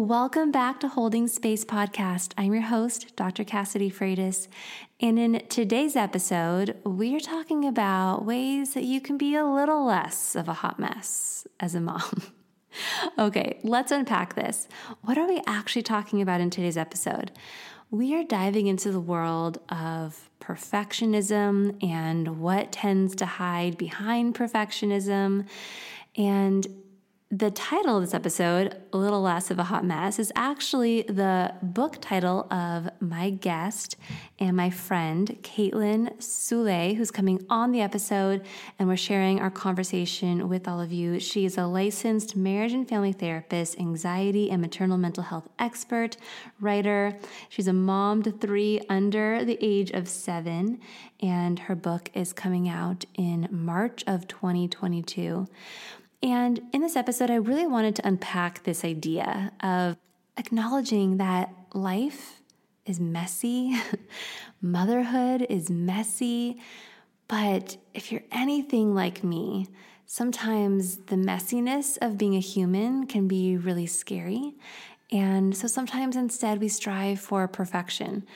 Welcome back to Holding Space Podcast. I'm your host, Dr. Cassidy Freitas. And in today's episode, we are talking about ways that you can be a little less of a hot mess as a mom. okay, let's unpack this. What are we actually talking about in today's episode? We are diving into the world of perfectionism and what tends to hide behind perfectionism. And the title of this episode, A Little Less of a Hot Mess, is actually the book title of my guest and my friend, Kaitlin Soule, who's coming on the episode, and we're sharing our conversation with all of you. She is a licensed marriage and family therapist, anxiety and maternal mental health expert, writer. She's a mom to three under the age of seven, and her book is coming out in March of 2022. And in this episode, I really wanted to unpack this idea of acknowledging that life is messy, motherhood is messy. But if you're anything like me, sometimes the messiness of being a human can be really scary. And so sometimes instead we strive for perfection.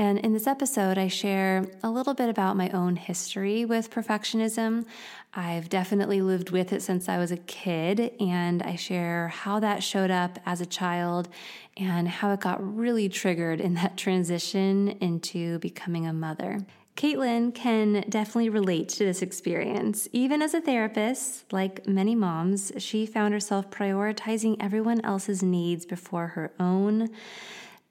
And in this episode, I share a little bit about my own history with perfectionism. I've definitely lived with it since I was a kid, and I share how that showed up as a child and how it got really triggered in that transition into becoming a mother. Kaitlin can definitely relate to this experience. Even as a therapist, like many moms, she found herself prioritizing everyone else's needs before her own.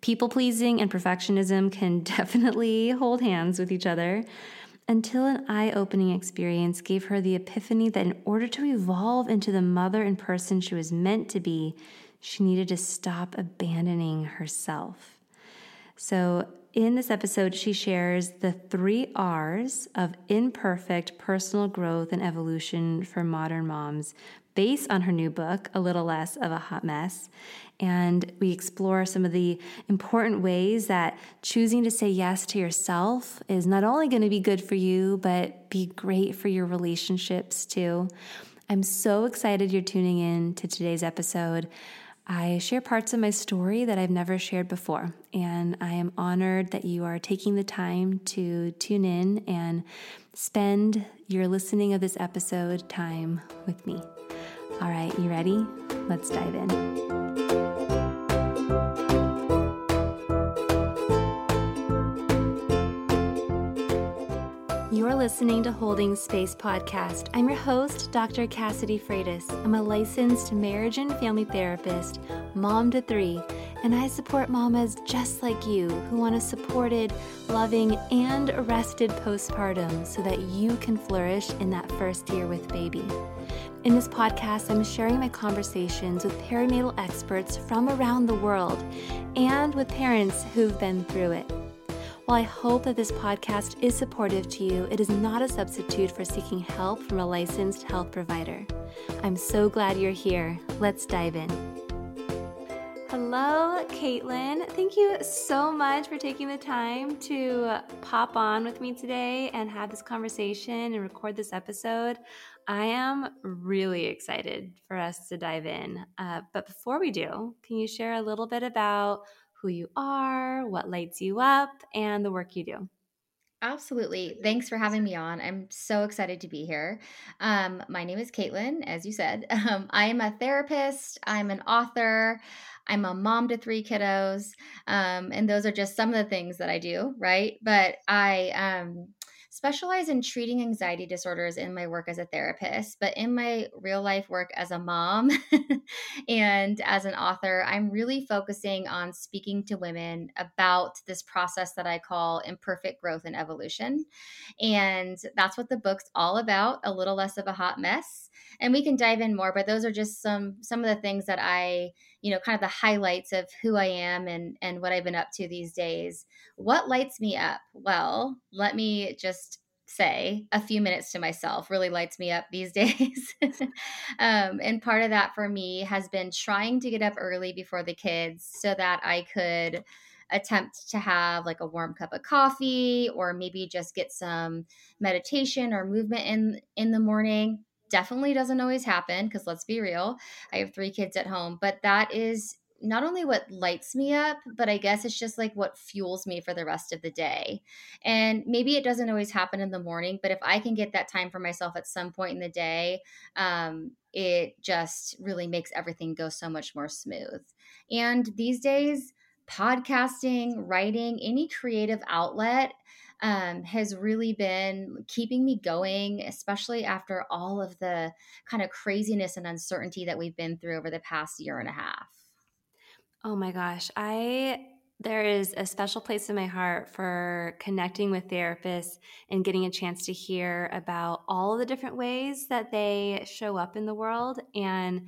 People pleasing and perfectionism can definitely hold hands with each other until an eye opening experience gave her the epiphany that in order to evolve into the mother and person she was meant to be, she needed to stop abandoning herself. So, in this episode, she shares the three R's of imperfect personal growth and evolution for modern moms based on her new book, A Little Less of a Hot Mess. And we explore some of the important ways that choosing to say yes to yourself is not only going to be good for you, but be great for your relationships too. I'm so excited you're tuning in to today's episode. I share parts of my story that I've never shared before, and I am honored that you are taking the time to tune in and spend your listening of this episode time with me. All right, you ready? Let's dive in. You're listening to Holding Space Podcast. I'm your host, Dr. Cassidy Freitas. I'm a licensed marriage and family therapist, mom to three, and I support mamas just like you who want a supported, loving, and rested postpartum so that you can flourish in that first year with baby. In this podcast, I'm sharing my conversations with perinatal experts from around the world and with parents who've been through it. While I hope that this podcast is supportive to you, it is not a substitute for seeking help from a licensed health provider. I'm so glad you're here. Let's dive in. Hello, Kaitlin. Thank you so much for taking the time to pop on with me today and have this conversation and record this episode. I am really excited for us to dive in. Uh, but before we do, can you share a little bit about who you are, what lights you up, and the work you do. Absolutely. Thanks for having me on. I'm so excited to be here. Um, my name is Kaitlin, as you said. Um, I am a therapist, I'm an author, I'm a mom to three kiddos. Um, and those are just some of the things that I do, right? But I um, specialize in treating anxiety disorders in my work as a therapist, but in my real life work as a mom and as an author, I'm really focusing on speaking to women about this process that I call imperfect growth and evolution. And that's what the book's all about, a little less of a hot mess. And we can dive in more, but those are just some some of the things that I, you know, kind of the highlights of who I am and and what I've been up to these days. What lights me up? Well, let me just say a few minutes to myself really lights me up these days. um, and part of that for me has been trying to get up early before the kids so that I could attempt to have like a warm cup of coffee or maybe just get some meditation or movement in in the morning definitely doesn't always happen because let's be real i have three kids at home but that is not only what lights me up, but I guess it's just like what fuels me for the rest of the day. And maybe it doesn't always happen in the morning, but if I can get that time for myself at some point in the day, um, it just really makes everything go so much more smooth. And these days, podcasting, writing, any creative outlet um, has really been keeping me going, especially after all of the kind of craziness and uncertainty that we've been through over the past year and a half. Oh my gosh. I there is a special place in my heart for connecting with therapists and getting a chance to hear about all the different ways that they show up in the world. And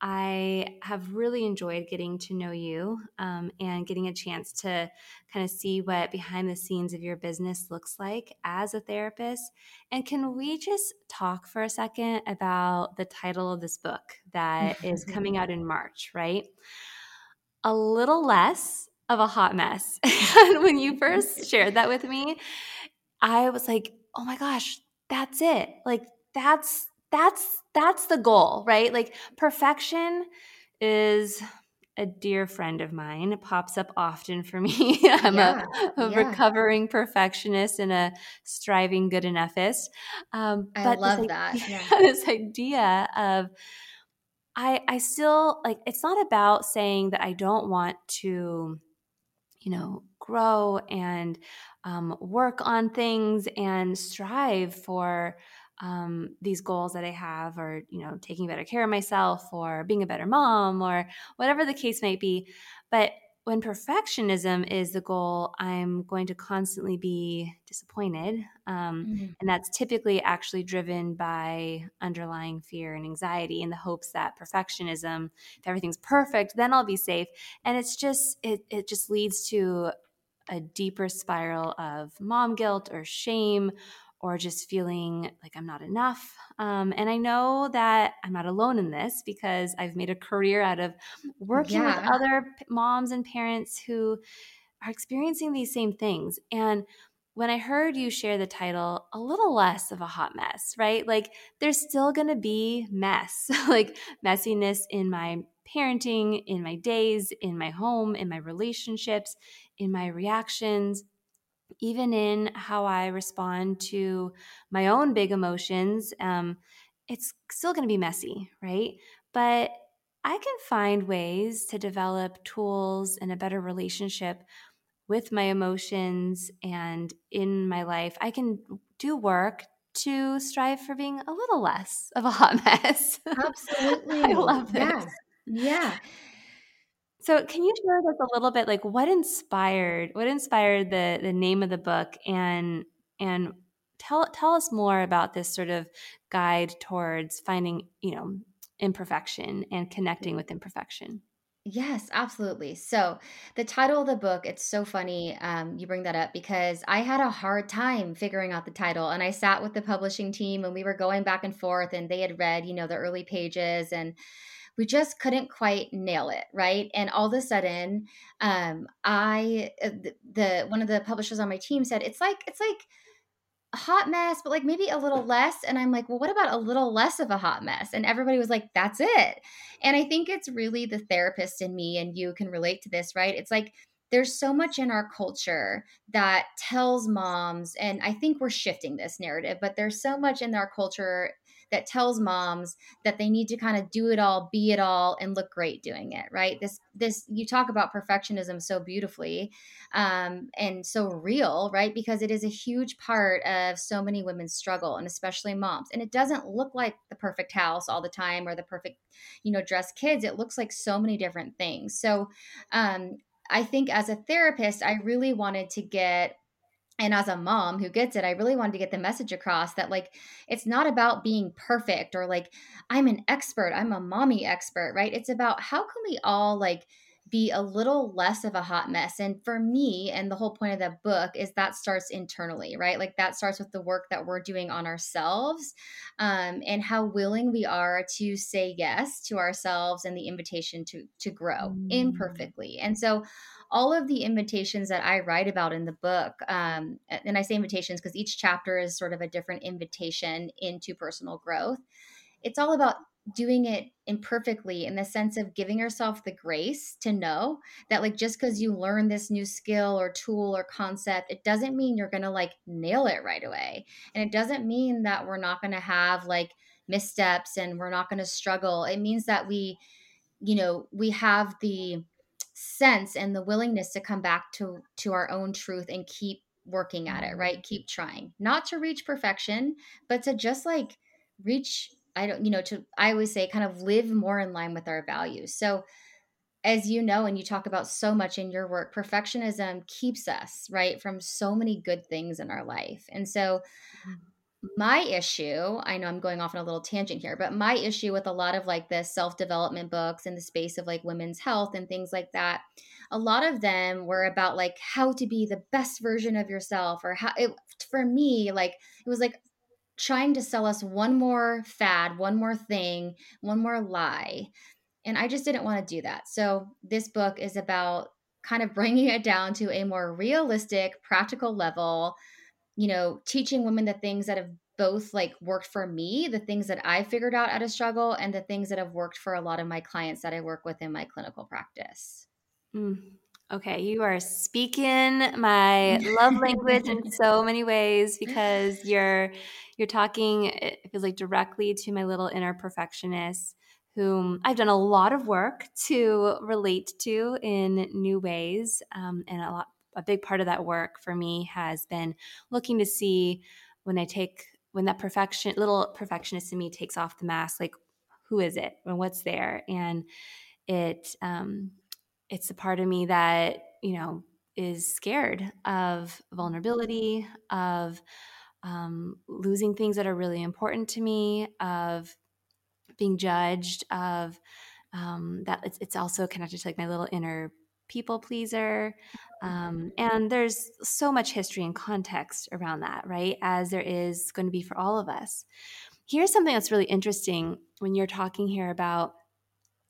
I have really enjoyed getting to know you um, and getting a chance to kind of see what behind the scenes of your business looks like as a therapist. And can we just talk for a second about the title of this book that is coming out in March, right? A little less of a hot mess. when you first shared that with me, I was like, oh my gosh, that's it. Like, that's that's that's the goal, right? Like perfection is a dear friend of mine. It pops up often for me. I'm yeah, a, a yeah. recovering perfectionist and a striving good enoughist. Um, I love this that. Idea, yeah. this idea of I I still like it's not about saying that I don't want to, you know, grow and um, work on things and strive for um, these goals that I have, or you know, taking better care of myself, or being a better mom, or whatever the case might be. But when perfectionism is the goal, I'm going to constantly be disappointed. Um, mm-hmm. And that's typically actually driven by underlying fear and anxiety in the hopes that perfectionism, if everything's perfect, then I'll be safe. And it's just, it, it just leads to a deeper spiral of mom guilt or shame or just feeling like I'm not enough. Um, and I know that I'm not alone in this because I've made a career out of working yeah. with other moms and parents who are experiencing these same things. And when I heard you share the title, a little less of a hot mess, right? Like there's still going to be mess, like messiness in my parenting, in my days, in my home, in my relationships, in my reactions, even in how I respond to my own big emotions, um, it's still going to be messy, right? But I can find ways to develop tools and a better relationship with my emotions and in my life. I can do work to strive for being a little less of a hot mess. Absolutely. I love this. Yeah. Yeah. So, can you share with us a little bit, like what inspired what inspired the the name of the book, and and tell tell us more about this sort of guide towards finding, you know, imperfection and connecting with imperfection. Yes, absolutely. So, the title of the book, it's so funny um, you bring that up because I had a hard time figuring out the title. And I sat with the publishing team and we were going back and forth, and they had read, you know, the early pages. And we just couldn't quite nail it right and all of a sudden um i uh, the, the one of the publishers on my team said it's like it's like a hot mess, but like maybe a little less. And I'm like, well, what about a little less of a hot mess? And everybody was like, that's it. And I think it's really the therapist in me, and you can relate to this, right? It's like, there's so much in our culture that tells moms, and I think we're shifting this narrative, but there's so much in our culture that tells moms that they need to kind of do it all, be it all, and look great doing it, right? This this you talk about perfectionism so beautifully um, and so real, right? Because it is a huge part of so many women's struggle, and especially moms. And it doesn't look like the perfect house all the time or the perfect, you know, dressed kids. It looks like so many different things. So um, I think as a therapist, I really wanted to get and as a mom who gets it i really wanted to get the message across that like it's not about being perfect or like i'm an expert i'm a mommy expert right? It's about how can we all like be a little less of a hot mess? And for me and the whole point of the book is that starts internally right? Like that starts with the work that we're doing on ourselves um, and how willing we are to say yes to ourselves and the invitation to to grow mm. imperfectly. And so all of the invitations that I write about in the book, um, and I say invitations because each chapter is sort of a different invitation into personal growth. It's all about doing it imperfectly in the sense of giving yourself the grace to know that like just because you learn this new skill or tool or concept it doesn't mean you're gonna like nail it right away and it doesn't mean that we're not gonna have like missteps and we're not gonna struggle it means that we you know we have the sense and the willingness to come back to to our own truth and keep working at it right? Keep trying. Not to reach perfection but to just like reach i don't you know to i always say kind of live more in line with our values. So as you know and you talk about so much in your work perfectionism keeps us right from so many good things in our life. And so mm-hmm my issue i know i'm going off on a little tangent here but my issue with a lot of like the self-development books in the space of like women's health and things like that a lot of them were about like how to be the best version of yourself or how it for me like it was like trying to sell us one more fad one more thing one more lie and i just didn't want to do that. So this book is about kind of bringing it down to a more realistic practical level you know, teaching women the things that have both like worked for me, the things that I figured out at a struggle, and the things that have worked for a lot of my clients that I work with in my clinical practice. Mm. Okay, you are speaking my love language in so many ways because you're you're talking it feels like directly to my little inner perfectionist whom I've done a lot of work to relate to in new ways um, and a lot a big part of that work for me has been looking to see when I take when that perfection little perfectionist in me takes off the mask, like who is it and what's there, and it um, it's a part of me that you know is scared of vulnerability, of um, losing things that are really important to me, of being judged, of um, that it's, it's also connected to like my little inner people pleaser. Um, and there's so much history and context around that, right? As there is going to be for all of us. Here's something that's really interesting when you're talking here about,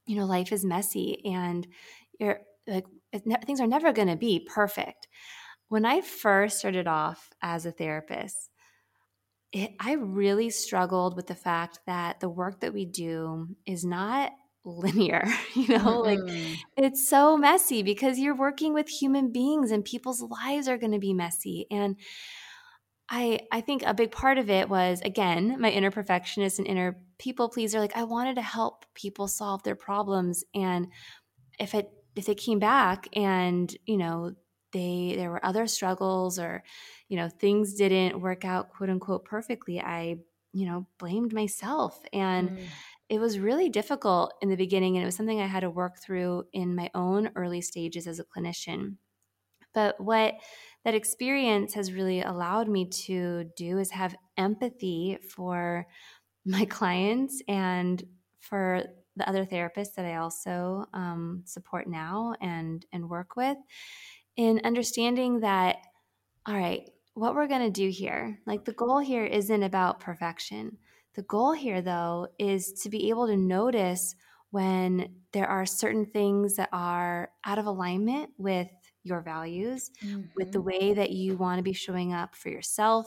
you know, life is messy and you're like, things are never going to be perfect. When I first started off as a therapist, it, I really struggled with the fact that the work that we do is not linear you know mm-hmm. like it's so messy because you're working with human beings and people's lives are going to be messy and i i think a big part of it was again my inner perfectionist and inner people pleaser like i wanted to help people solve their problems and if it if they came back and you know they there were other struggles or you know things didn't work out quote unquote perfectly i you know blamed myself and mm it was really difficult in the beginning and it was something I had to work through in my own early stages as a clinician. But what that experience has really allowed me to do is have empathy for my clients and for the other therapists that I also um, support now and and work with in understanding that all right what we're going to do here like the goal here isn't about perfection the goal here, though, is to be able to notice when there are certain things that are out of alignment with your values, mm-hmm. with the mm-hmm. way that you want to be showing up for yourself,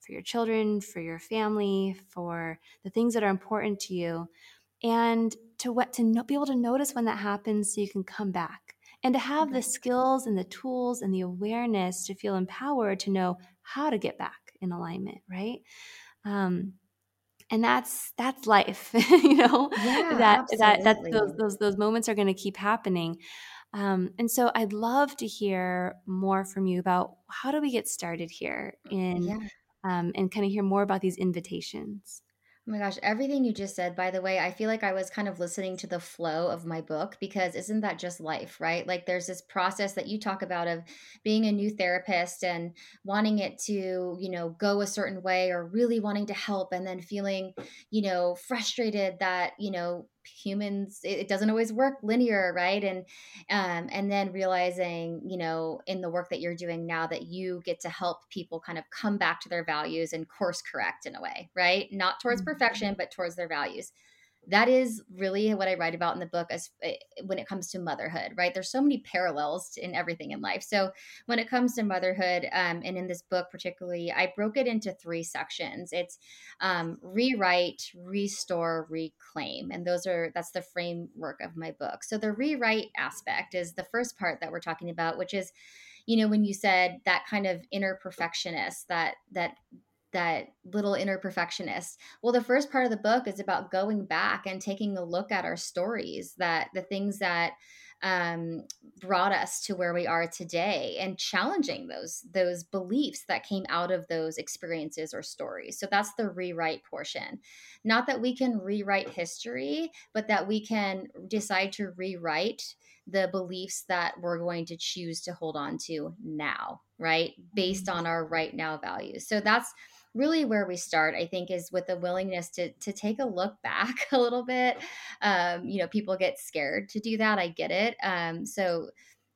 for your children, for your family, for the things that are important to you, and to what to no, be able to notice when that happens, so you can come back and to have the skills and the tools and the awareness to feel empowered to know how to get back in alignment, right? Um, and that's that's life you know yeah, that absolutely. that that those those those moments are going to keep happening um, and so i'd love to hear more from you about how do we get started here in yeah. um, and kind of hear more about these invitations Oh my gosh, everything you just said, by the way, I feel like I was kind of listening to the flow of my book because isn't that just life, right? Like there's this process that you talk about of being a new therapist and wanting it to, you know, go a certain way or really wanting to help and then feeling, you know, frustrated that, you know, humans it, doesn't always work linear right? And um, and then realizing you know in the work that you're doing now that you get to help people kind of come back to their values and course correct in a way right? Not towards mm-hmm. perfection but towards their values that is really what I write about in the book as eh, when it comes to motherhood, right? There's so many parallels in everything in life. So when it comes to motherhood, um, and in this book particularly, I broke it into three sections. It's um, rewrite, restore, reclaim, and those are that's the framework of my book. So the rewrite aspect is the first part that we're talking about, which is you know when you said that kind of inner perfectionist that that that little inner perfectionist. Well, the first part of the book is about going back and taking a look at our stories, that the things that um, brought us to where we are today and challenging those those beliefs that came out of those experiences or stories so that's the rewrite portion not that we can rewrite history but that we can decide to rewrite the beliefs that we're going to choose to hold on to now right based mm-hmm. on our right now values so that's really where we start i think is with the willingness to to take a look back a little bit. Um, you know people get scared to do that i get it. Um, so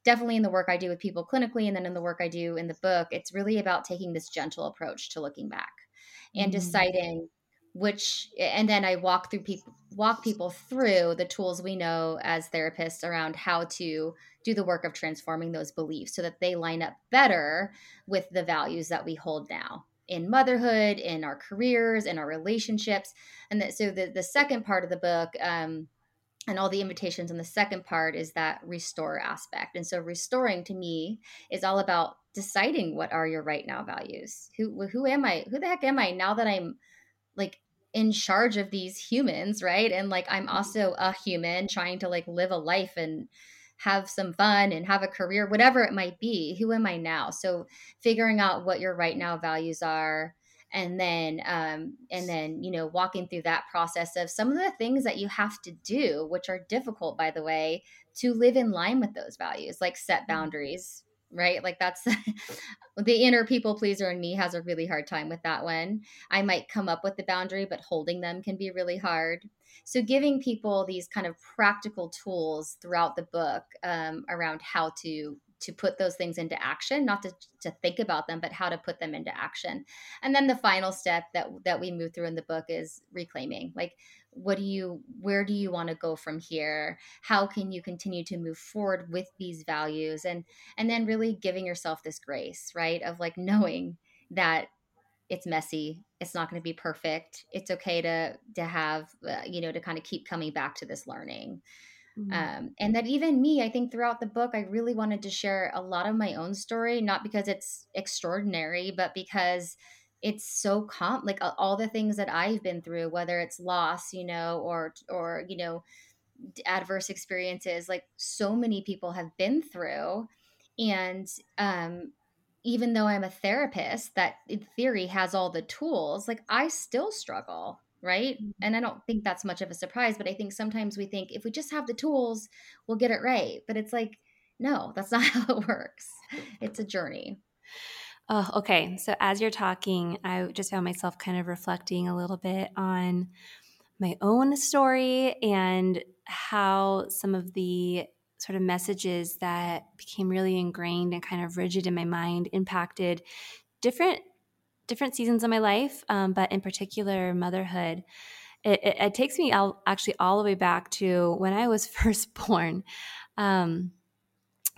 definitely in the work i do with people clinically and then in the work i do in the book it's really about taking this gentle approach to looking back and mm-hmm. deciding which and then i walk through people walk people through the tools we know as therapists around how to do the work of transforming those beliefs so that they line up better with the values that we hold now in motherhood, in our careers, in our relationships. And that, so the, the second part of the book, um, and all the invitations in the second part is that restore aspect. And so restoring to me is all about deciding what are your right now values. Who who am I? Who the heck am I now that I'm like in charge of these humans, right? And like I'm mm-hmm. also a human trying to like live a life and have some fun and have a career, whatever it might be. Who am I now? So figuring out what your right now values are and then um, and then you know walking through that process of some of the things that you have to do which are difficult by the way to live in line with those values like set mm-hmm. boundaries right? Like that's the inner people pleaser in me has a really hard time with that one. I might come up with the boundary but holding them can be really hard. So, giving people these kind of practical tools throughout the book um, around how to to put those things into action not to, to think about them but how to put them into action. And then the final step that that we move through in the book is reclaiming. Like what do you where do you want to go from here? How can you continue to move forward with these values? And and then really giving yourself this grace right of like knowing that it's messy it's not going to be perfect it's okay to to have uh, you know to kind of keep coming back to this learning mm-hmm. um, and that even me i think throughout the book i really wanted to share a lot of my own story not because it's extraordinary but because it's so calm like all the things that i've been through whether it's loss you know or or you know adverse experiences like so many people have been through and um even though I'm a therapist that in theory has all the tools, like I still struggle, right? Mm-hmm. And I don't think that's much of a surprise, but I think sometimes we think if we just have the tools, we'll get it right. But it's like, no, that's not how it works. It's a journey. Oh, okay. So as you're talking, I just found myself kind of reflecting a little bit on my own story and how some of the sort of messages that became really ingrained and kind of rigid in my mind impacted different different seasons of my life, um, but in particular motherhood. It, it, it, takes me all, actually all the way back to when I was first born. Um,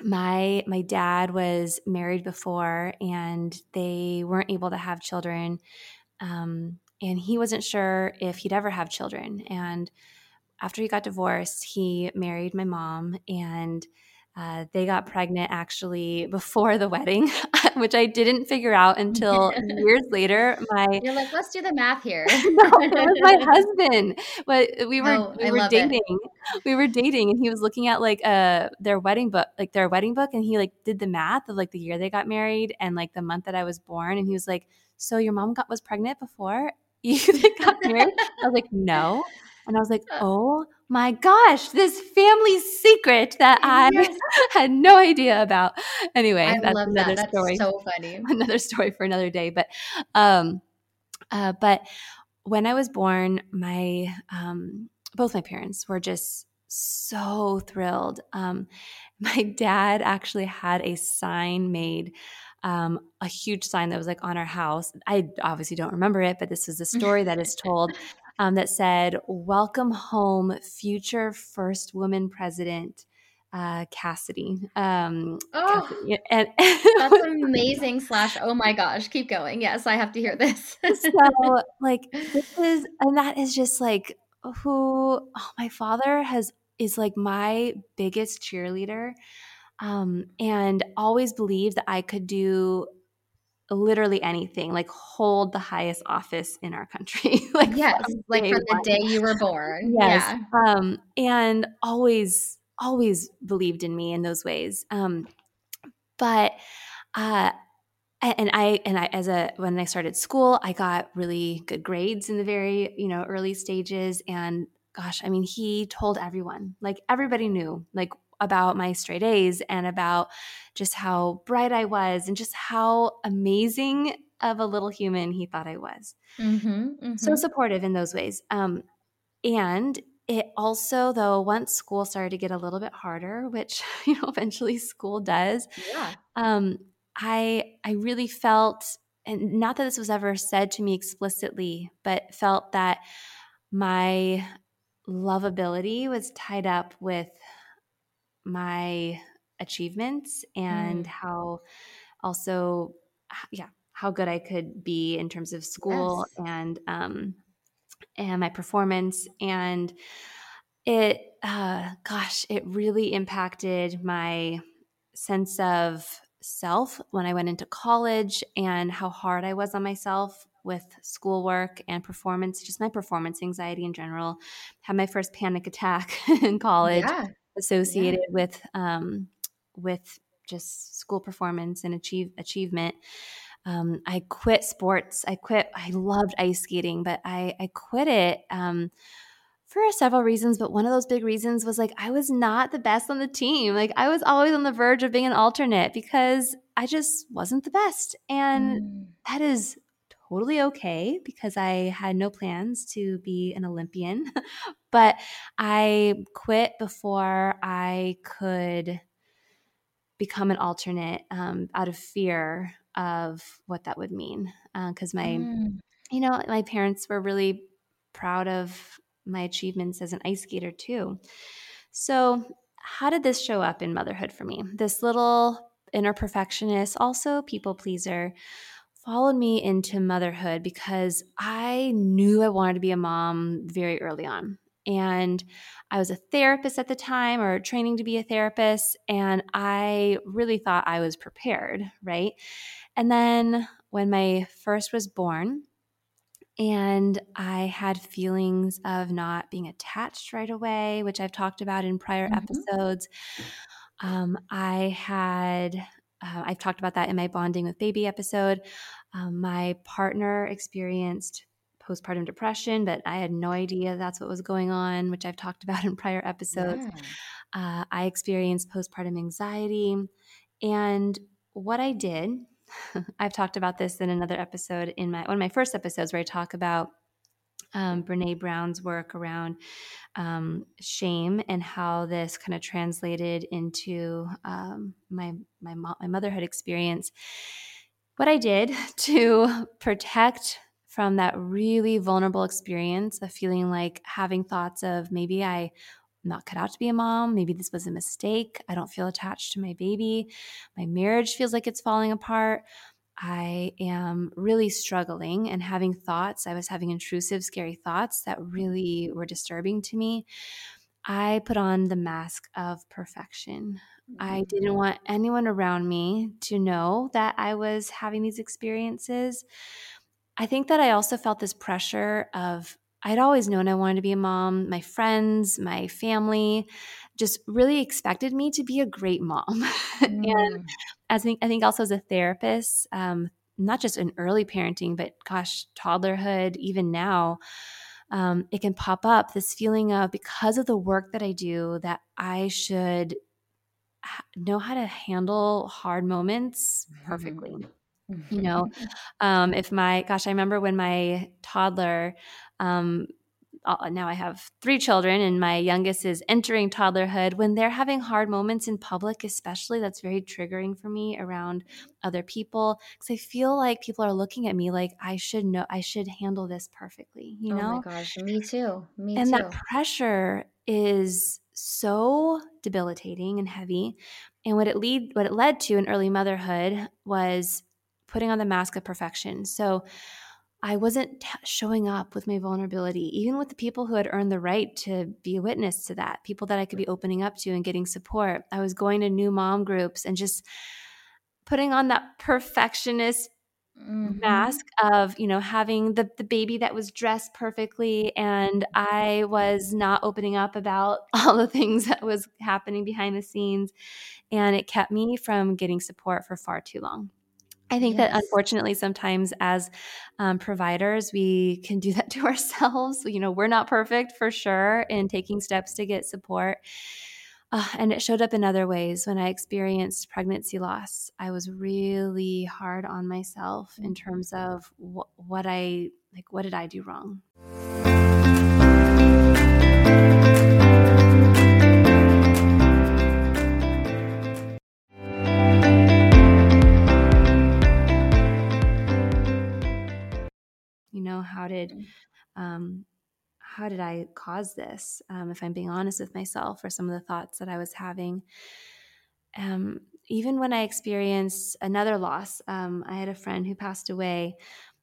my my dad was married before, and they weren't able to have children, um, and he wasn't sure if he'd ever have children. And after he got divorced, he married my mom and uh, they got pregnant actually before the wedding, which I didn't figure out until years later. My you're like, let's do the math here. no, it was my husband, but we were oh, we were dating. It. We were dating, and he was looking at like uh their wedding book, like their wedding book, and he like did the math of like the year they got married and like the month that I was born, and he was like, "So your mom got was pregnant before you got married?" I was like, "No." And I was like, uh. oh my gosh, this family secret that I had no idea about. Anyway, I that's another that. story. so funny. Another story for another day. But um uh but when I was born, my um both my parents were just so thrilled. Um my dad actually had a sign made um, a huge sign that was like on our house. I obviously don't remember it, but this is a story that is told um, that said, Welcome home, future first woman president. Uh, Cassidy. Um, oh, Cassidy. And, that's amazing. Slash, oh my gosh, keep going. Yes, I have to hear this. so, like, this is, and that is just like who oh, my father has is like my biggest cheerleader, um, and always believed that I could do literally anything, like hold the highest office in our country. like yes, like from the day you were born. Yes. Yeah. Um, and always, always believed in me in those ways. Um, but uh, and I and I as a when I started school, I got really good grades in the very you know early stages. And gosh, I mean, he told everyone, like everybody knew, like about my straight A's and about just how bright I was and just how amazing of a little human he thought I was. Mm-hmm, mm-hmm. So supportive in those ways. Um, and it also, though, once school started to get a little bit harder, which you know eventually school does, yeah. Um, I I really felt, and not that this was ever said to me explicitly, but felt that my lovability was tied up with my achievements and mm. how also yeah how good I could be in terms of school yes. and um and my performance and it uh gosh it really impacted my sense of self when I went into college and how hard I was on myself with schoolwork and performance, just my performance anxiety in general. Had my first panic attack in college. Yeah associated yeah. with um, with just school performance and achieve achievement. Um, I quit sports. I quit. I loved ice skating, but I I quit it um, for several reasons. But one of those big reasons was like I was not the best on the team. Like I was always on the verge of being an alternate because I just wasn't the best, and mm. that is totally okay because I had no plans to be an Olympian. but I quit before I could become an alternate um, out of fear of what that would mean. Because uh, my, mm. you know, my parents were really proud of my achievements as an ice skater too. So, how did this show up in motherhood for me? This little inner perfectionist, also people pleaser, followed me into motherhood because I knew I wanted to be a mom very early on. And I was a therapist at the time or training to be a therapist. And I really thought I was prepared, right? And then when my first was born, and I had feelings of not being attached right away, which I've talked about in prior mm-hmm. episodes. Um, I had uh, I've talked about that in my bonding with baby episode. Um, my partner experienced postpartum depression, but I had no idea that's what was going on, which I've talked about in prior episodes. Yeah. Uh, I experienced postpartum anxiety. And what I did, I've talked about this in another episode in my one of my first episodes where I talk about um, Brene Brown's work around um, shame and how this kind of translated into um, my my mo- my motherhood experience. What I did to protect from that really vulnerable experience of feeling like having thoughts of maybe I not cut out to be a mom. Maybe this was a mistake. I don't feel attached to my baby. My marriage feels like it's falling apart. I am really struggling and having thoughts. I was having intrusive, scary thoughts that really were disturbing to me. I put on the mask of perfection. I didn't mm-hmm. want anyone around me to know that I was having these experiences. I think that I also felt this pressure of I'd always known I wanted to be a mom. My friends, my family just really expected me to be a great mom. Mm. and as I think also as a therapist, um, not just in early parenting, but gosh, toddlerhood, even now, um, it can pop up this feeling of because of the work that I do, that I should know how to handle hard moments perfectly. Mm-hmm. You know, um, if my gosh, I remember when my toddler um, Uh, now I have three children, and my youngest is entering toddlerhood. When they're having hard moments in public, especially, that's very triggering for me around other people because I feel like people are looking at me like I should know, I should handle this perfectly, you know? Oh my gosh, me too. Me too. and too. that pressure is so debilitating and heavy. And what it lead what it led to in early motherhood was putting on the mask of perfection. So I wasn't t- showing up with my vulnerability, even with the people who had earned the right to be a witness to that, people that I could be opening up to and getting support. I was going to new mom groups and just putting on that perfectionist mm-hmm. mask of, you know, having the, the baby that was dressed perfectly. And I was not opening up about all the things that was happening behind the scenes. And it kept me from getting support for far too long. I think yes. that unfortunately, sometimes as um, providers, we can do that to ourselves. You know, we're not perfect for sure in taking steps to get support. Uh, and it showed up in other ways when I experienced pregnancy loss. I was really hard on myself in mm-hmm. terms of wh- what I like, what did I do wrong? How did mm. um, how did I cause this? Um, if I'm being honest with myself, or some of the thoughts that I was having. Um, even when I experienced another loss, um, I had a friend who passed away,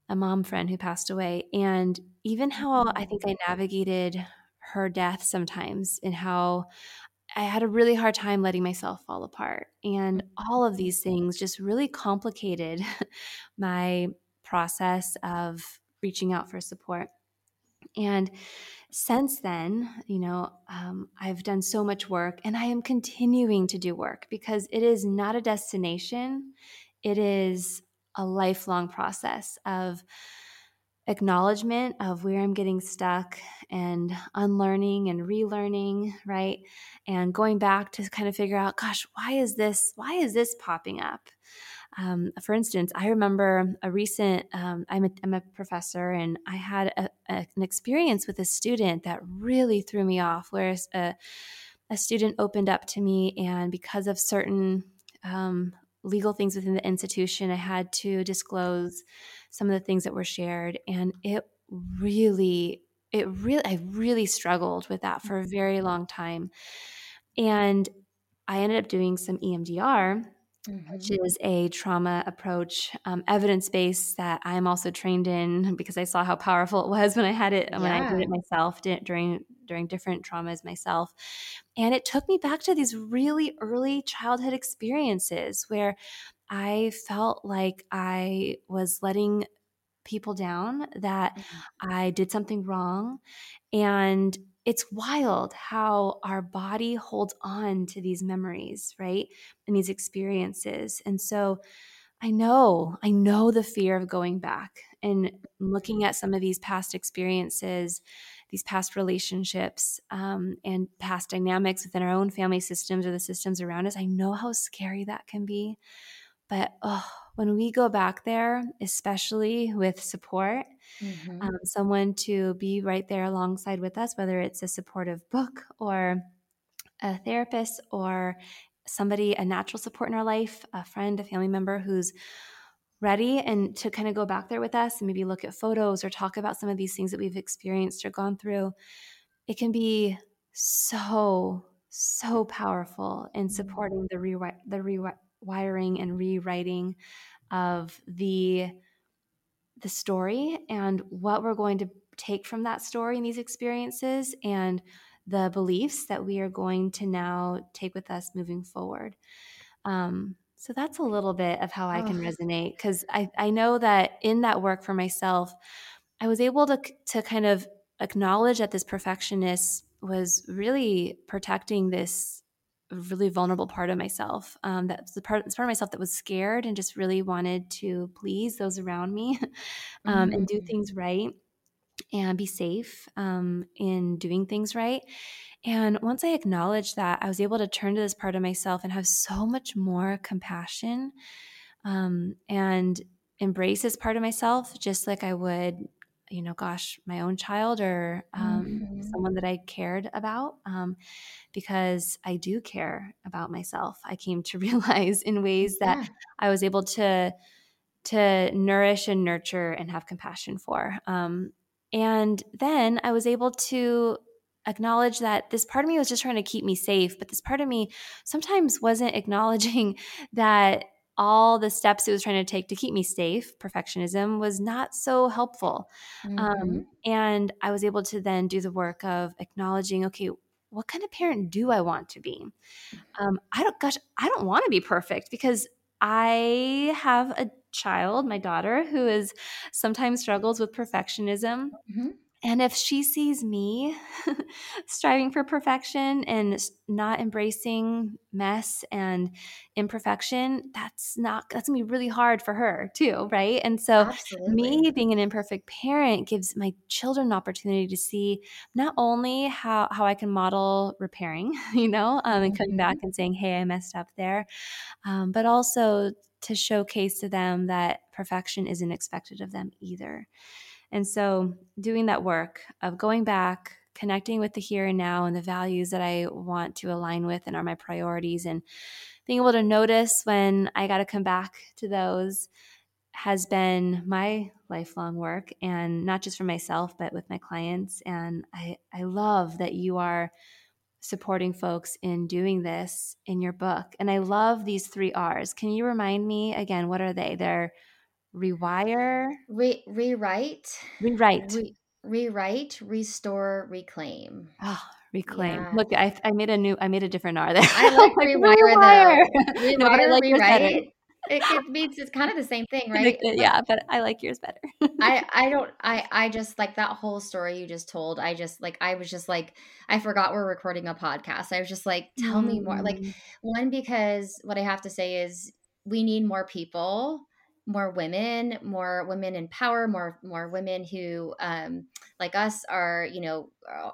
a mom friend who passed away, and even how I think I navigated her death sometimes, and how I had a really hard time letting myself fall apart. And all of these things just really complicated my process of reaching out for support. And since then, you know, um, I've done so much work and I am continuing to do work because it is not a destination, it is a lifelong process of acknowledgement of where I'm getting stuck and unlearning and relearning, right? And going back to kind of figure out, gosh, why is this, why is this popping up? Um, for instance, I remember a recent, um, I'm, a, I'm, a professor, and I had a, a, an experience with a student that really threw me off, where a, a student opened up to me, and because of certain um, legal things within the institution, I had to disclose some of the things that were shared. And it really, it really, I really struggled with that for a very long time. And I ended up doing some EMDR mm-hmm. which is a trauma approach, um, evidence based that I'm also trained in because I saw how powerful it was when I had it yeah. when I did it myself during during different traumas myself. And it took me back to these really early childhood experiences where I felt like I was letting people down, that mm-hmm. I did something wrong. And it's wild how our body holds on to these memories, right? And these experiences. And so I know, I know the fear of going back and looking at some of these past experiences, these past relationships, um, and past dynamics within our own family systems or the systems around us. I know how scary that can be. But oh, when we go back there, especially with support, mm-hmm. um, someone to be right there alongside with us, whether it's a supportive book or a therapist or somebody, a natural support in our life, a friend, a family member who's ready and to kind of go back there with us and maybe look at photos or talk about some of these things that we've experienced or gone through, it can be so, so powerful in mm-hmm. supporting the the re- wiring and rewriting of the the story and what we're going to take from that story and these experiences and the beliefs that we are going to now take with us moving forward. Um, so that's a little bit of how I can oh. resonate because I, I know that in that work for myself, I was able to, to kind of acknowledge that this perfectionist was really protecting this really vulnerable part of myself. Um, that's the part, part of myself that was scared and just really wanted to please those around me um, mm-hmm. and do mm-hmm. things right and be safe um, in doing things right. And once I acknowledged that, I was able to turn to this part of myself and have so much more compassion um, and embrace this part of myself, just like I would you know, gosh, my own child or um, Mhm. someone that I cared about, um, because I do care about myself. I came to realize in ways that Yeah. I was able to to nourish and nurture and have compassion for. Um, and then I was able to acknowledge that this part of me was just trying to keep me safe, but this part of me sometimes wasn't acknowledging that all the steps it was trying to take to keep me safe, perfectionism, was not so helpful. Um, Mhm. and I was able to then do the work of acknowledging, okay, what kind of parent do I want to be? Um, I don't, gosh, I don't want to be perfect because I have a child, my daughter, who is sometimes struggles with perfectionism. Mhm. And if she sees me striving for perfection and not embracing mess and imperfection, that's not, that's gonna be really hard for her too, right? And so, Absolutely. me being an imperfect parent gives my children an opportunity to see not only how, how I can model repairing, you know, um, and coming back Mhm. and saying, hey, I messed up there, um, but also to showcase to them that perfection isn't expected of them either. And so, doing that work of going back, connecting with the here and now and the values that I want to align with and are my priorities, and being able to notice when I got to come back to those has been my lifelong work and not just for myself but with my clients and I I love that you are supporting folks in doing this in your book and I love these 3 Rs. Can you remind me again what are they? They're rewire, Re- rewrite, rewrite, re- rewrite, restore, reclaim. Oh, reclaim. Yeah. Look, I I made a new I made a different R there. I like Like, rewire rewire. though. No, but I like rewrite. It, it means it's kind of the same thing, right? yeah, but I like yours better. I I don't I I just like that whole story you just told. I just like I was just like I forgot we're recording a podcast. I was just like tell me more. Like Mm, one because what I have to say is we need more people, more women, more women in power, more more women who um like us are, you know, uh,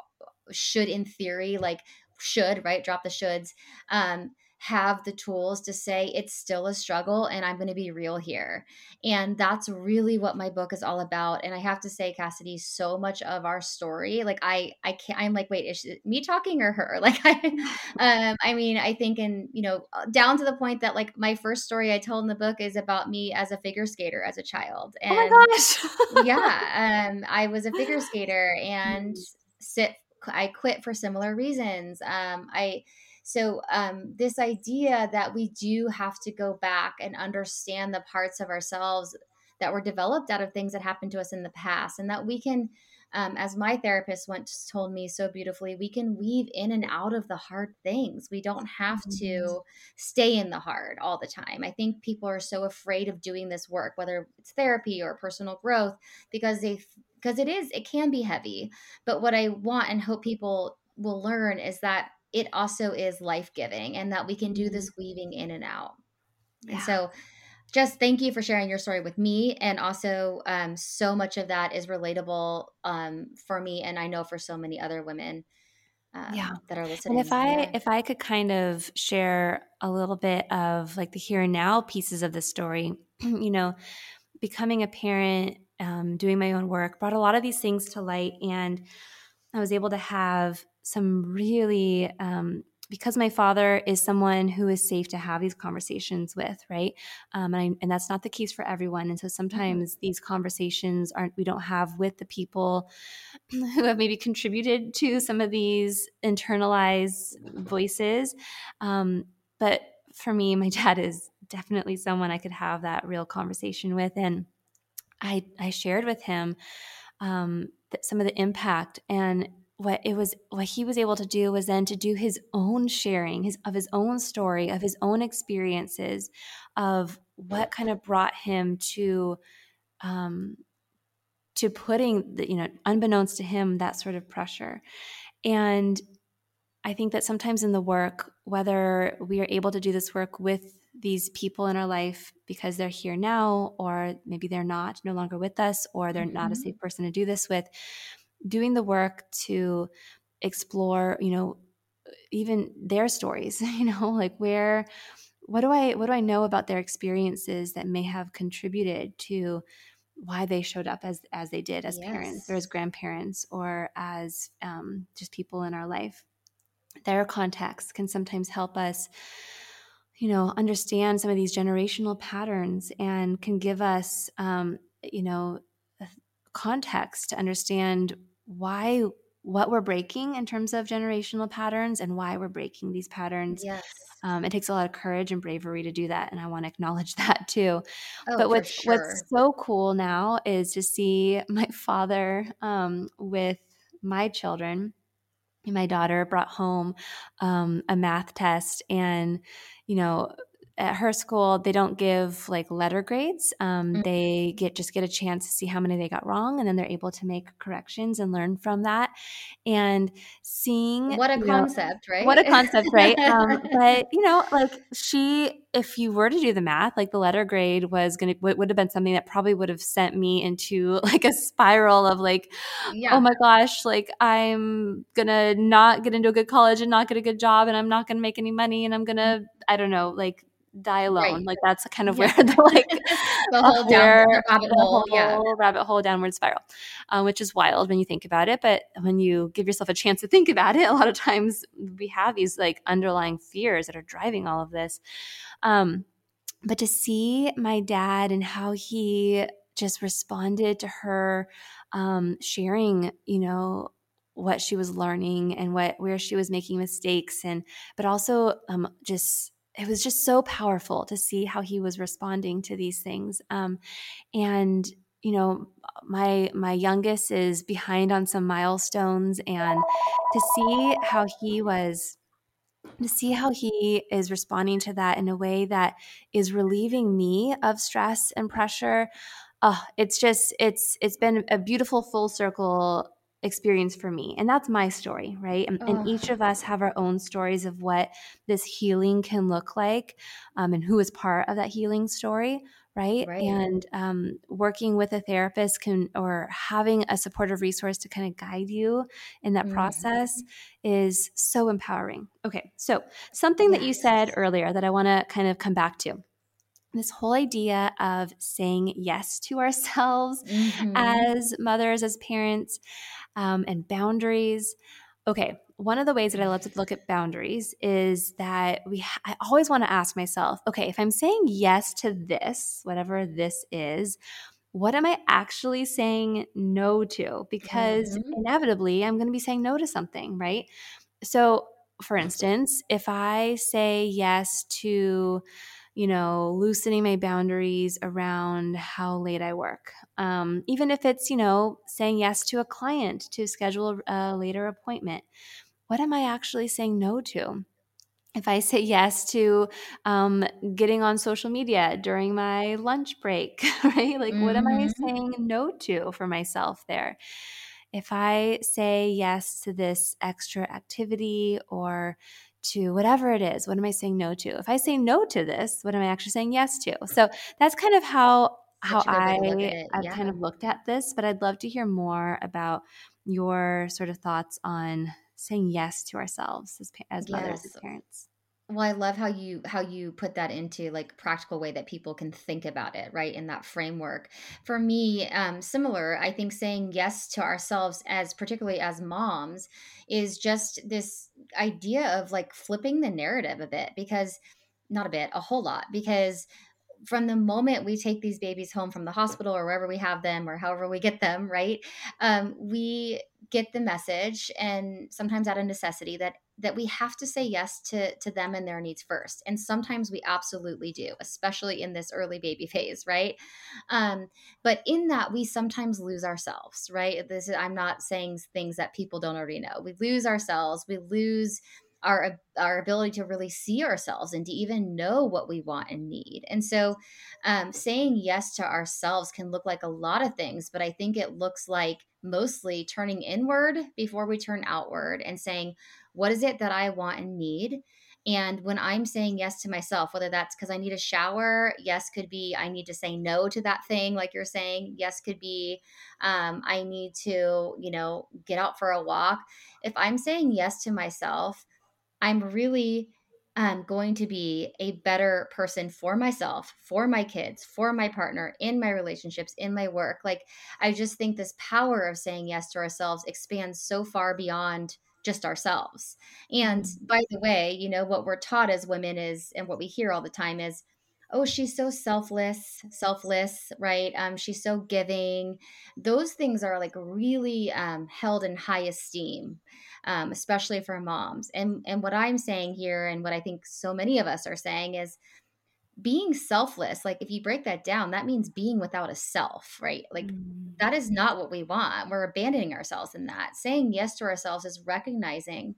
should in theory like should, right? Drop the shoulds. Um have the tools to say it's still a struggle and I'm going to be real here. And that's really what my book is all about and i have to say cassidy so much of our story like i i can't i'm like wait is me talking or her? Like i um i mean i think and you know uh, down to the point that like my first story i told in the book is about me as a figure skater as a child Oh my gosh. yeah um i was a figure skater and sit i quit for similar reasons. Um i so um, this idea that we do have to go back and understand the parts of ourselves that were developed out of things that happened to us in the past, and that we can, um, as my therapist once told me so beautifully, we can weave in and out of the hard things. We don't have mhm. to stay in the hard all the time. I think people are so afraid of doing this work, whether it's therapy or personal growth, because they because it is it can be heavy. But what I want and hope people will learn is that it also is life giving and that we can do this weaving in and out. And so, just thank you for sharing your story with me. And also, um, so much of that is relatable um, for me, and I know for so many other women Yeah. um, that are And if. I Yeah. if I could kind of share a little bit of like the here and now pieces of the story, you know, becoming a parent, um, doing my own work brought a lot of these things to light, and I was able to have some really um, because my father is someone who is safe to have these conversations with, right? Um, and, I, and that's not the case for everyone. And so Mhm. sometimes these conversations aren't we don't have with the people who have maybe contributed to some of these internalized voices. Um, but for me, my dad is definitely someone I could have that real conversation with, and I I shared with him um, some of the impact. And what it was what he was able to do was then to do his own sharing his of his own story of his own experiences of what kind of brought him to um, to putting the, you know unbeknownst to him that sort of pressure. And i think that sometimes in the work whether we are able to do this work with these people in our life because they're here now or maybe they're not no longer with us or they're not a Mhm. safe person to do this with doing the work to explore you know even their stories you know like where what do i what do i know about their experiences that may have contributed to why they showed up as as they did as yes. parents or as grandparents or as um, just people in our life their context can sometimes help us you know understand some of these generational patterns and can give us um, you know context to understand why what we're breaking in terms of generational patterns and why we're breaking these patterns. Yes. Um, it takes a lot of courage and bravery to do that. And I want to acknowledge that too. Oh, but what's, sure. what's so cool now is to see my father um, with my children. My daughter brought home um, a math test, and you know, at her school they don't give like letter grades. Um, mm-hmm. they get just get a chance to see how many they got wrong and then they're able to make corrections and learn from that. And seeing what a concept know, right what a concept right? Um, but you know like she if you were to do the math like the letter grade was gonna would have been something that probably would have sent me into like a spiral of like yeah. oh my gosh like i'm gonna not get into a good college and not get a good job and i'm not gonna make any money and i'm gonna i don't know like die alone. Right. Like that's kind of yeah. where the like the whole downward rabbit hole, yeah, rabbit hole downward spiral, um, which is wild when you think about it. But when you give yourself a chance to think about it, a lot of times we have these like underlying fears that are driving all of this. Um, but to see my dad and how he just responded to her um, sharing, you know, what she was learning and what where she was making mistakes and but also um, just it was just so powerful to see how he was responding to these things. Um, and you know, my my youngest is behind on some milestones, and to see how he was to see how he is responding to that in a way that is relieving me of stress and pressure oh, it's just it's it's been a beautiful full circle experience for me. And that's my story, right? And, and, each of us have our own stories of what this healing can look like um, and who is part of that healing story, right? right. And um, working with a therapist can, or having a supportive resource to kind of guide you in that mm-hmm. process is so empowering. Okay. So, something yes. that you said earlier that I want to kind of come back to this whole idea of saying yes to ourselves mm-hmm. as mothers, as parents um, and boundaries. Okay, one of the ways that I love to look at boundaries is that we I always want to ask myself, okay, if I'm saying yes to this, whatever this is, what am I actually saying no to? Because mm-hmm. inevitably I'm going to be saying no to something, right? So, for instance, if I say yes to you know, loosening my boundaries around how late I work. Um, even if it's, you know, saying yes to a client to schedule a later appointment. What am I actually saying no to? If I say yes to um, getting on social media during my lunch break, right? Like, mm-hmm. what am I mm-hmm. saying no to for myself there? If I say yes to this extra activity or to whatever it is what am i saying no to? If i say no to this what am i actually saying yes to? So that's kind of how how i i've kind of looked at this but i'd love to hear more about your sort of thoughts on saying yes to ourselves as, as mothers yes. as parents well, I love how you how you put that into like practical way that people can think about it, right? In that framework. For me, um, similar, I think saying yes to ourselves as particularly as moms is just this idea of like flipping the narrative a bit because not a bit, a whole lot, because from the moment we take these babies home from the hospital or wherever we have them or however we get them, right? Um, we get the message and sometimes out of necessity that that we have to say yes to to them and their needs first. And sometimes we absolutely do especially in this early baby phase right? Um but in that we sometimes lose ourselves right? This is i'm not saying things that people don't already know. We lose ourselves. We lose our our ability to really see ourselves and to even know what we want and need. And so, um, saying yes to ourselves can look like a lot of things, but I think it looks like mostly turning inward before we turn outward and saying, "What is it that I want and need?" And when I'm saying yes to myself, whether that's because I need a shower, yes, could be I need to say no to that thing, like you're saying. Yes, could be um, I need to, you know, get out for a walk. If I'm saying yes to myself, I'm really um, going to be a better person for myself, for my kids, for my partner, in my relationships, in my work. Like, I just think this power of saying yes to ourselves expands so far beyond just ourselves. And Mm. by the way, you know, what we're taught as women is, and what we hear all the time is, oh, she's so selfless, selfless, right? Um, she's so giving. Those things are like really um, held in high esteem um, especially for moms. And and what I'm saying here, and what I think so many of us are saying is being selfless. Like if you break that down, that means being without a self, right? Like Mm. that is not what we want. We're abandoning ourselves in that. Saying yes to ourselves is recognizing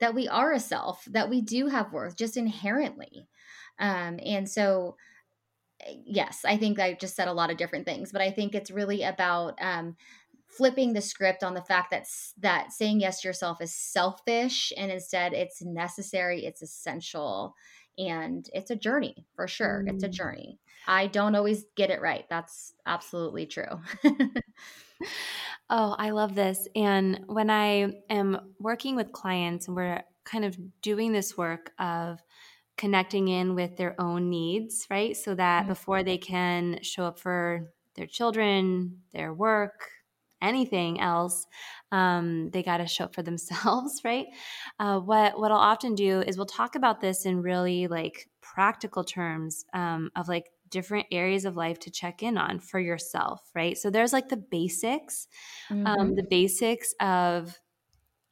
that we are a self, that we do have worth just inherently. Um, and so yes, I think I just said a lot of different things, but I think it's really about um, flipping the script on the fact that that saying yes to yourself is selfish, and instead it's necessary, it's essential, and it's a journey for sure. It's a Mm. journey. I don't always get it right. That's absolutely true. Oh, I love this. And when I am working with clients and we're kind of doing this work of connecting in with their own needs, right? So that Mm, before they can show up for their children, their work, anything else, um, they got to show up for themselves, right? Uh, what what I'll often do is we'll talk about this in really like practical terms um, of like different areas of life to check in on for yourself, right? So there's like the basics, um, mhm. the basics of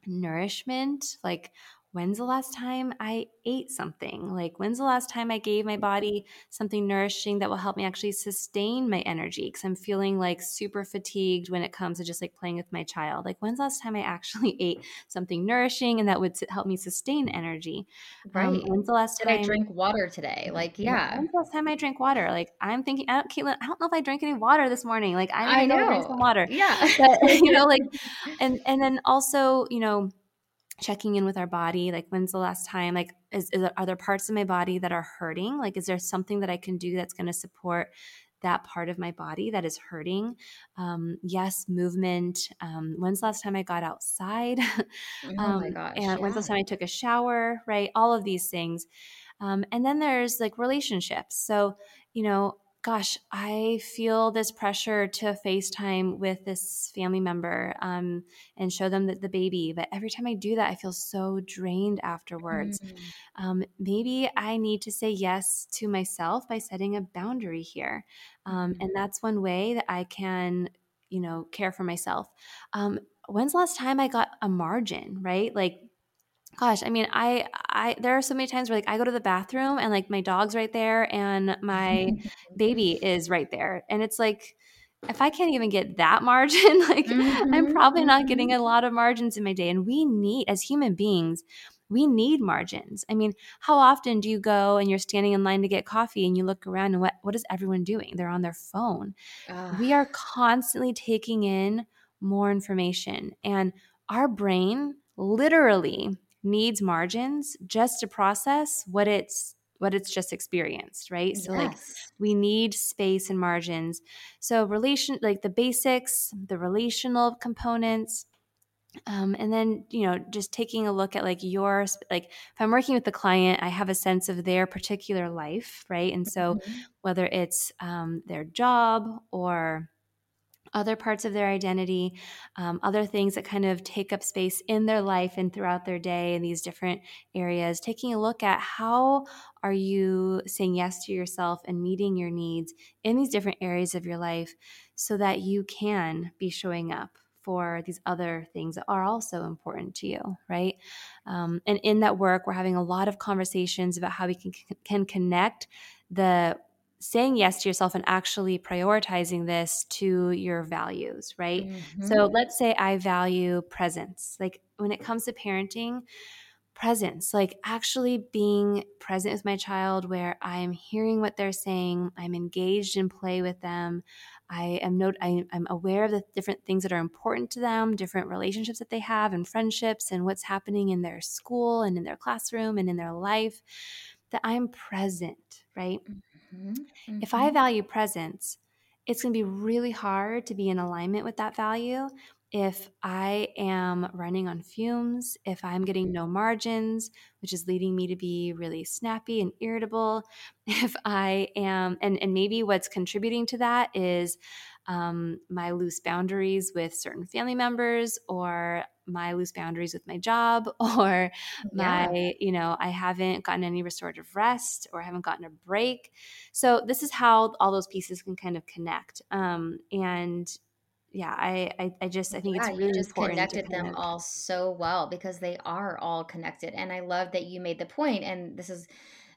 nourishment like when's the last time i ate something like when's the last time i gave my body something nourishing that will help me actually sustain my energy because i'm feeling like super fatigued when it comes to just like playing with my child like when's the last time i actually ate something nourishing and that would help me sustain energy um, Right. when's the last Did I time drink water today? Like, yeah. When's the last time I drank water? Like I'm thinking, I don't, Kaitlin, I don't know if I drank any water this morning. Like I'm I go drink know. some water. Yeah. But you know, like, and and then also, you know, checking in with our body like when's the last time like is, is there, are there parts of my body that are hurting? Like is there something that i can do that's going to support that part of my body that is hurting? Um, yes movement um, when's the last time i got outside? Oh my um, gosh. and when's the last time i took a shower right? All of these things. Um, and then there's like relationships. So you know gosh, I feel this pressure to FaceTime with this family member um, and show them the, the baby. But every time I do that, I feel so drained afterwards. Mm, Um, maybe I need to say yes to myself by setting a boundary here. Um, mhm. and that's one way that I can, you know, care for myself. Um, when's the last time I got a margin, right? Like, Gosh, I mean, I I there are so many times where like I go to the bathroom and like my dog's right there and my baby is right there. And it's like if I can't even get that margin, like I'm Mhm, probably not getting mhm. a lot of margins in my day. And we need as human beings, we need margins. I mean, how often do you go and you're standing in line to get coffee and you look around and what what is everyone doing? They're on their phone Ugh, we are constantly taking in more information and our brain literally needs margins just to process what it's what it's just experienced right? So like we need space and margins. So relation like the basics the relational components um, and then you know just taking a look at like your like if i'm working with the client i have a sense of their particular life right? And so Mhm, whether it's um, their job or other parts of their identity, um, other things that kind of take up space in their life and throughout their day in these different areas, taking a look at how are you saying yes to yourself and meeting your needs in these different areas of your life so that you can be showing up for these other things that are also important to you, right? Um, and in that work, we're having a lot of conversations about how we can, can connect the saying yes to yourself and actually prioritizing this to your values, right? So mhm. let's say I value presence. Like when it comes to parenting, presence, like actually being present with my child where I am hearing what they're saying, I'm engaged in play with them. I am note I, I'm aware of the different things that are important to them, different relationships that they have and friendships and what's happening in their school and in their classroom and in their life. That I'm present, right? Mhm, If I mhm. value presence, it's going to be really hard to be in alignment with that value if I am running on fumes, if I'm getting no margins, which is leading me to be really snappy and irritable, if I am, and, and maybe what's contributing to that is um, my loose boundaries with certain family members or my loose boundaries with my job or my yeah. you know i haven't gotten any restorative rest or haven't gotten a break so this is how all those pieces can kind of connect um, and yeah, I, I, I just I think yeah, it's really you just connected them all so well because they are all connected, and I love that you made the point. And this is,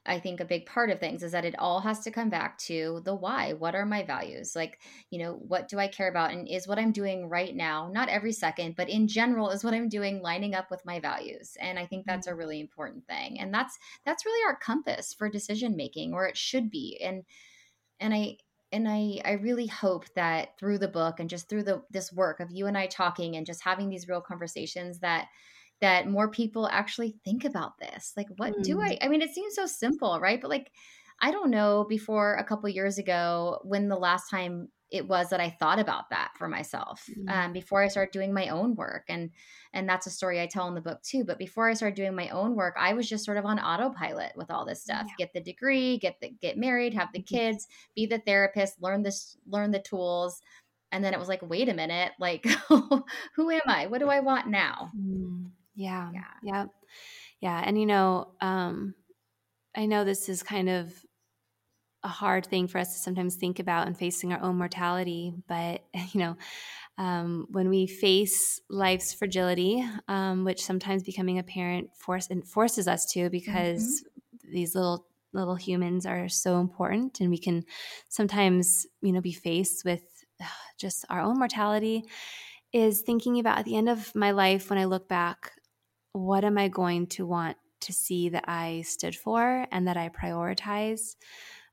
I think, a big part of things is that it all has to come back to the why. What are my values? Like, you know, what do I care about? And is what I'm doing right now, not every second, but in general, is what I'm doing lining up with my values? And I think that's mm-hmm. a really important thing. And that's that's really our compass for decision making, or it should be. And and I and I I really hope that through the book and just through the this work of you and I talking and just having these real conversations that that more people actually think about this. Like what mm. do I I mean it seems so simple, right? But like I don't know before a couple years ago when the last time it was that I thought about that for myself mm-hmm. um, before I started doing my own work. And and that's a story I tell in the book too. But before I started doing my own work, I was just sort of on autopilot with all this stuff. Yeah. Get the degree, get the get married, have the mm-hmm. kids, be the therapist, learn this, learn the tools. And then it was like, wait a minute, like who am I? What do I want now? Mm, yeah. Yeah. Yeah. Yeah. And you know, um, I know this is kind of a hard thing for us to sometimes think about and facing our own mortality. But, you know, um, when we face life's fragility, um, which sometimes becoming a parent force and forces us to because mm-hmm. these little little humans are so important and we can sometimes you know be faced with just our own mortality is thinking about at the end of my life when i look back what am i going to want to see that i stood for and that i prioritize?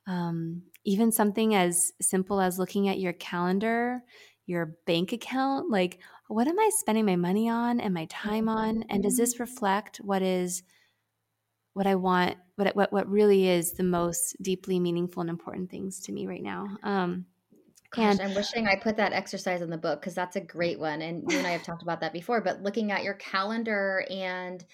um, even something as simple as looking at your calendar, your bank account, like what am I spending my money on and my time on? And does this reflect what is what I want, what what what really is the most deeply meaningful and important things to me right now? Um, Gosh, and I'm wishing I put that exercise in the book because that's a great one. And you and I have talked about that before. But looking at your calendar and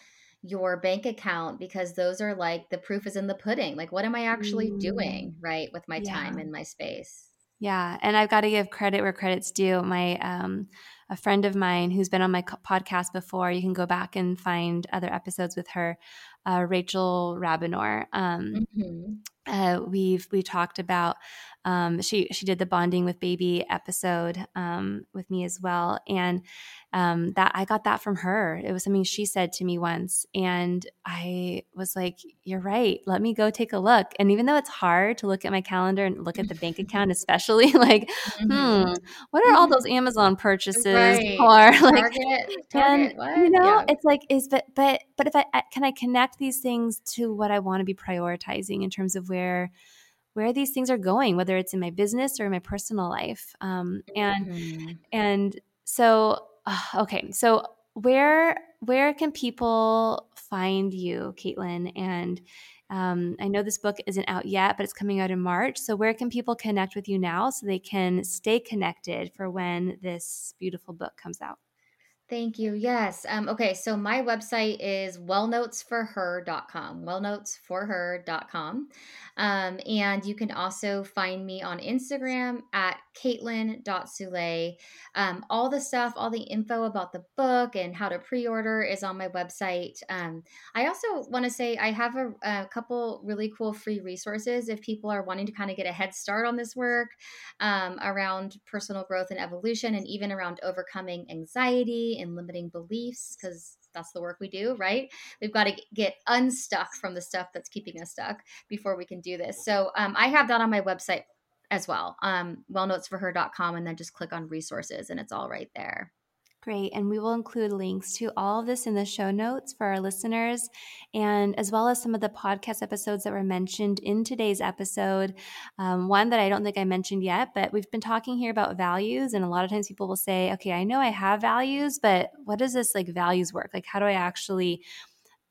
your bank account because those are like the proof is in the pudding. Like, what am I actually mm. doing right with my yeah. time and my space? Yeah, and I've got to give credit where credit's due. My um, a friend of mine who's been on my podcast before. You can go back and find other episodes with her, uh, Rachel Rabinor. Um, mm-hmm. Uh, we've we talked about um, she she did the bonding with baby episode um, with me as well, and um, that I got that from her. It was something she said to me once, and I was like, "You're right. Let me go take a look." And even though it's hard to look at my calendar and look at the bank account, especially like, hmm, mm-hmm. hmm, what are all those Amazon purchases right. for? Like, Target, Target, and you know, yeah. it's like, is but but but if I can I connect these things to what I want to be prioritizing in terms of where where these things are going, whether it's in my business or in my personal life. Um, and mm-hmm. and so okay, so where where can people find you, Kaitlin? And um, I know this book isn't out yet, but it's coming out in March. So where can people connect with you now so they can stay connected for when this beautiful book comes out? Thank you. Yes. Um, okay. So my website is wellnotesforher.com, wellnotesforher.com. Um, and you can also find me on Instagram at kaitlin.soule. Um, all the stuff, all the info about the book and how to pre order is on my website. Um, I also want to say I have a, a, couple really cool free resources if people are wanting to kind of get a head start on this work um, around personal growth and evolution and even around overcoming anxiety and limiting beliefs because that's the work we do, right? We've got to get unstuck from the stuff that's keeping us stuck before we can do this. So um, I have that on my website as well, um, wellnotesforher.com, and then just click on resources and it's all right there. Great. And we will include links to all of this in the show notes for our listeners, and as well as some of the podcast episodes that were mentioned in today's episode. Um, one that I don't think I mentioned yet, but we've been talking here about values. And a lot of times people will say, okay, I know I have values, but what does this like values work? Like, how do I actually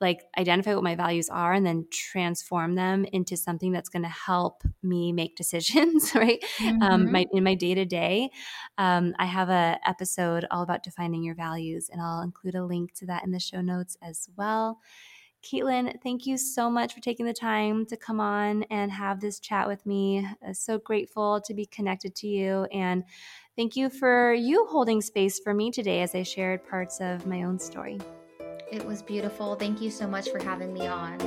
like identify what my values are and then transform them into something that's going to help me make decisions right um, mm-hmm. um, my in my day to day i have a episode all about defining your values and i'll include a link to that in the show notes as well Kaitlin, thank you so much for taking the time to come on and have this chat with me. I'm so grateful to be connected to you. And thank you for you holding space for me today as I shared parts of my own story. It was beautiful. Thank you so much for having me on.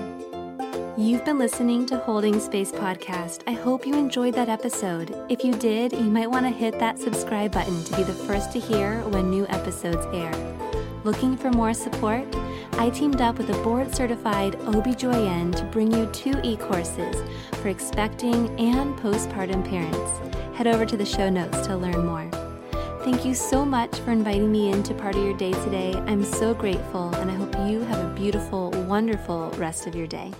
You've been listening to Holding Space Podcast. I hope you enjoyed that episode. If you did, you might want to hit that subscribe button to be the first to hear when new episodes air. Looking for more support? I teamed up with a board certified OBGYN to bring you two e courses for expecting and postpartum parents. Head over to the show notes to learn more. Thank you so much for inviting me into part of your day today. I'm so grateful, and I hope you have a beautiful, wonderful rest of your day.